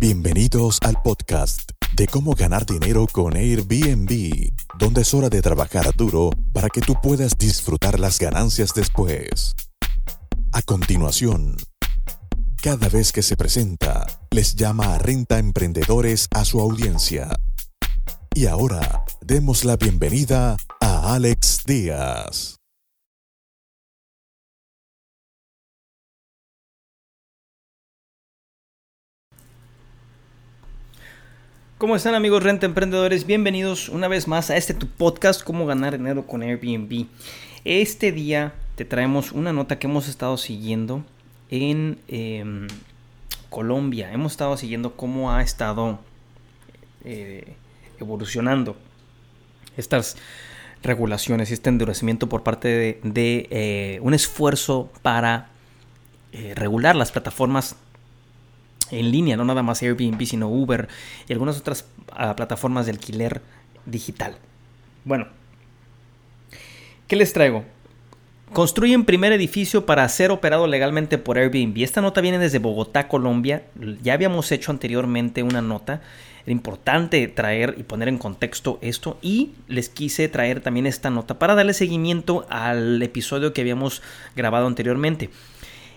Bienvenidos al podcast de cómo ganar dinero con Airbnb, donde es hora de trabajar duro para que tú puedas disfrutar las ganancias después. A continuación, cada vez que se presenta, les llama a Renta Emprendedores a su audiencia. Y ahora, demos la bienvenida a Alex Díaz. ¿Cómo están amigos renta emprendedores? Bienvenidos una vez más a este tu podcast, cómo ganar dinero con Airbnb. Este día te traemos una nota que hemos estado siguiendo en em, Colombia. Hemos estado siguiendo cómo ha estado eh, evolucionando estas regulaciones y este endurecimiento por parte de, eh, un esfuerzo para eh, regular las plataformas en línea, no nada más Airbnb, sino Uber y algunas otras ah, plataformas de alquiler digital. Bueno, ¿qué les traigo? Construyen primer edificio para ser operado legalmente por Airbnb. Esta nota viene desde Bogotá, Colombia. Ya habíamos hecho anteriormente una nota. Era importante traer y poner en contexto esto. Y les quise traer también esta nota para darle seguimiento al episodio que habíamos grabado anteriormente.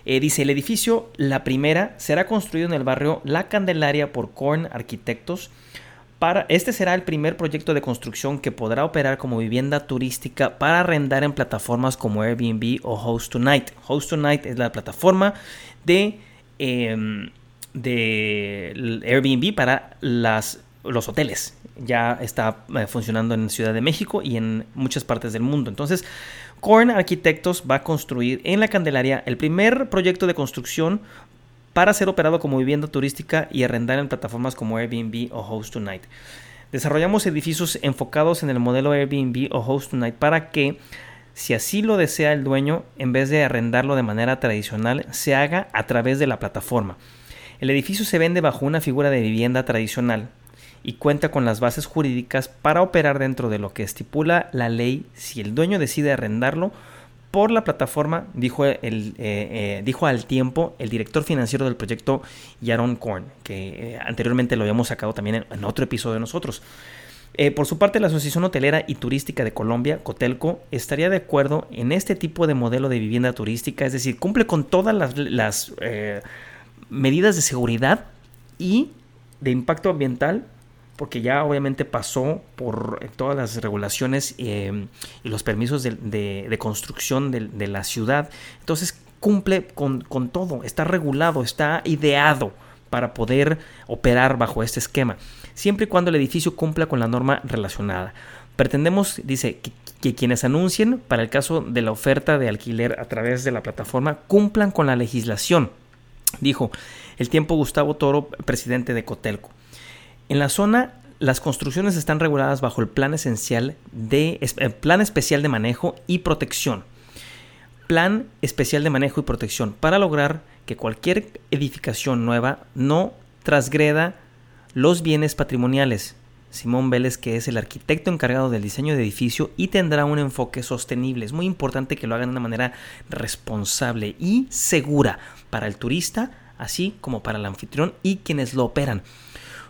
Eh, dice, el edificio, la primera, será construido en el barrio La Candelaria por Korn Arquitectos. Para, este será el primer proyecto de construcción que podrá operar como vivienda turística para arrendar en plataformas como Airbnb o Host Tonight. Host Tonight es la plataforma de, em, de Airbnb para las, los hoteles. Ya está eh, funcionando en Ciudad de México y en muchas partes del mundo. Entonces, Korn Arquitectos va a construir en la Candelaria el primer proyecto de construcción para ser operado como vivienda turística y arrendar en plataformas como Airbnb o Host Tonight. Desarrollamos edificios enfocados en el modelo Airbnb o Host Tonight para que, si así lo desea el dueño, en vez de arrendarlo de manera tradicional, se haga a través de la plataforma. El edificio se vende bajo una figura de vivienda tradicional, y cuenta con las bases jurídicas para operar dentro de lo que estipula la ley si el dueño decide arrendarlo por la plataforma, dijo, el, eh, eh, dijo al tiempo el director financiero del proyecto Yaron Korn, que eh, anteriormente lo habíamos sacado también en, otro episodio de nosotros. por su parte, la Asociación Hotelera y Turística de Colombia, Cotelco, estaría de acuerdo en este tipo de modelo de vivienda turística, es decir, cumple con todas las, las medidas de seguridad y de impacto ambiental porque ya obviamente pasó por eh, todas las regulaciones em, y los permisos de, construcción de, la ciudad. Entonces cumple con, todo, está regulado, está ideado para poder operar bajo este esquema, siempre y cuando el edificio cumpla con la norma relacionada. Pretendemos, dice, que, que, quienes anuncien para el caso de la oferta de alquiler a través de la plataforma cumplan con la legislación, dijo el tiempo Gustavo Toro, presidente de Cotelco. En la zona las construcciones están reguladas bajo el plan esencial de eh, plan especial de manejo y protección. Plan especial de manejo y protección para lograr que cualquier edificación nueva no transgreda los bienes patrimoniales. Simón Vélez, que es el arquitecto encargado del diseño de edificio y tendrá un enfoque sostenible. Es muy importante que lo hagan de una manera responsable y segura para el turista, así como para el anfitrión y quienes lo operan.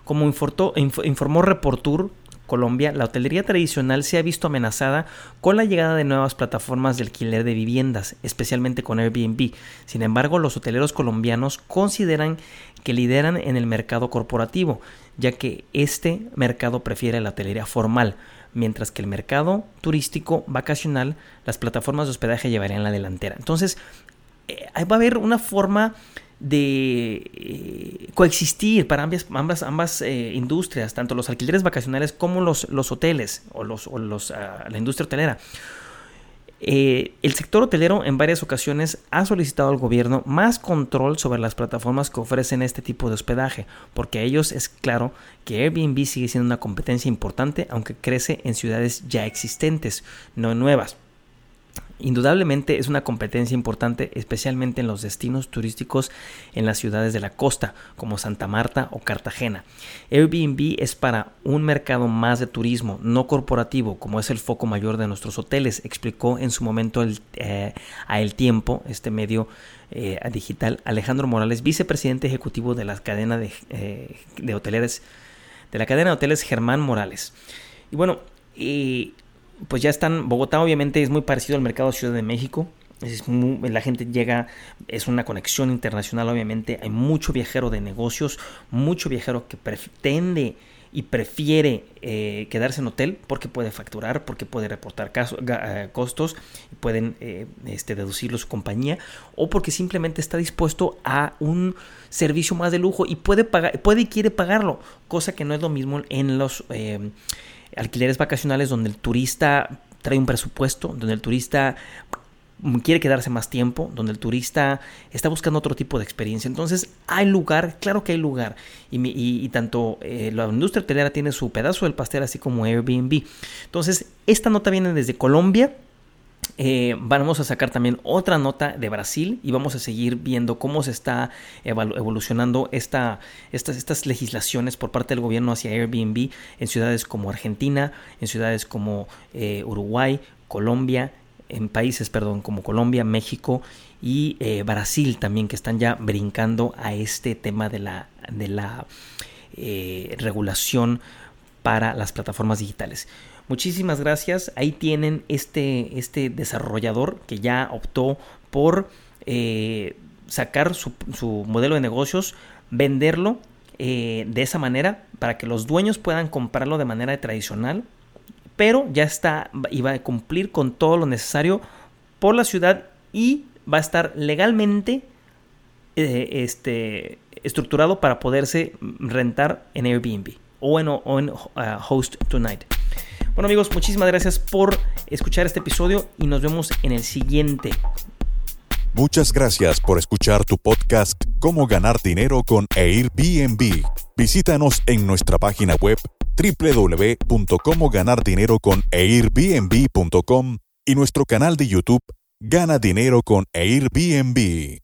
Como informó Reportur Colombia, la hotelería tradicional se ha visto amenazada con la llegada de nuevas plataformas de alquiler de viviendas, especialmente con Airbnb. Sin embargo, los hoteleros colombianos consideran que lideran en el mercado corporativo, ya que este mercado prefiere la hotelería formal, mientras que el mercado turístico vacacional, las plataformas de hospedaje llevarían la delantera. Entonces, eh, va a haber una forma de eh, coexistir para ambas, ambas, ambas eh, industrias, tanto los alquileres vacacionales como los, los hoteles o, los, o los, ah, la industria hotelera. Eh, el sector hotelero en varias ocasiones ha solicitado al gobierno más control sobre las plataformas que ofrecen este tipo de hospedaje, porque a ellos es claro que Airbnb sigue siendo una competencia importante, aunque crece en ciudades ya existentes, no nuevas. Indudablemente es una competencia importante, especialmente en los destinos turísticos en las ciudades de la costa, como Santa Marta o Cartagena. Airbnb es para un mercado más de turismo, no corporativo, como es el foco mayor de nuestros hoteles, explicó en su momento eh, a El Tiempo, este medio eh, digital, Alejandro Morales, vicepresidente ejecutivo de la cadena de, eh, de de la cadena de hoteles Germán Morales. Y bueno, y pues ya están, Bogotá obviamente es muy parecido al mercado Ciudad de México. Es la gente llega, es una conexión internacional obviamente, hay mucho viajero de negocios, mucho viajero que pretende y prefiere eh, quedarse en hotel porque puede facturar, porque puede reportar eh, costos, pueden eh, este, deducirlo su compañía, o porque simplemente está dispuesto a un servicio más de lujo y puede pagar, puede y quiere pagarlo, cosa que no es lo mismo en los alquileres vacacionales donde el turista trae un presupuesto, donde el turista quiere quedarse más tiempo, donde el turista está buscando otro tipo de experiencia. Entonces, hay lugar, claro que hay lugar. Y, tanto eh, la industria hotelera tiene su pedazo del pastel, así como Airbnb. Entonces, esta nota viene desde Colombia. Eh, vamos a sacar también otra nota de Brasil y vamos a seguir viendo cómo se está evolucionando esta, estas, estas legislaciones por parte del gobierno hacia Airbnb en ciudades como Argentina, en ciudades como eh, Uruguay, Colombia, en países, perdón, como Colombia, México y eh, Brasil también que están ya brincando a este tema de la, de la regulación para las plataformas digitales. Muchísimas gracias. Ahí tienen este, este desarrollador que ya optó por eh, sacar su, modelo de negocios, venderlo eh, de esa manera para que los dueños puedan comprarlo de manera tradicional, pero ya está y va a cumplir con todo lo necesario por la ciudad y va a estar legalmente eh, este, estructurado para poderse rentar en Airbnb o en, o en uh, Host Tonight. Bueno amigos, muchísimas gracias por escuchar este episodio y nos vemos en el siguiente. Muchas gracias por escuchar tu podcast Cómo ganar dinero con Airbnb. Visítanos en nuestra página web www.comoganardineroconairbnb.com y nuestro canal de YouTube Gana Dinero con Airbnb.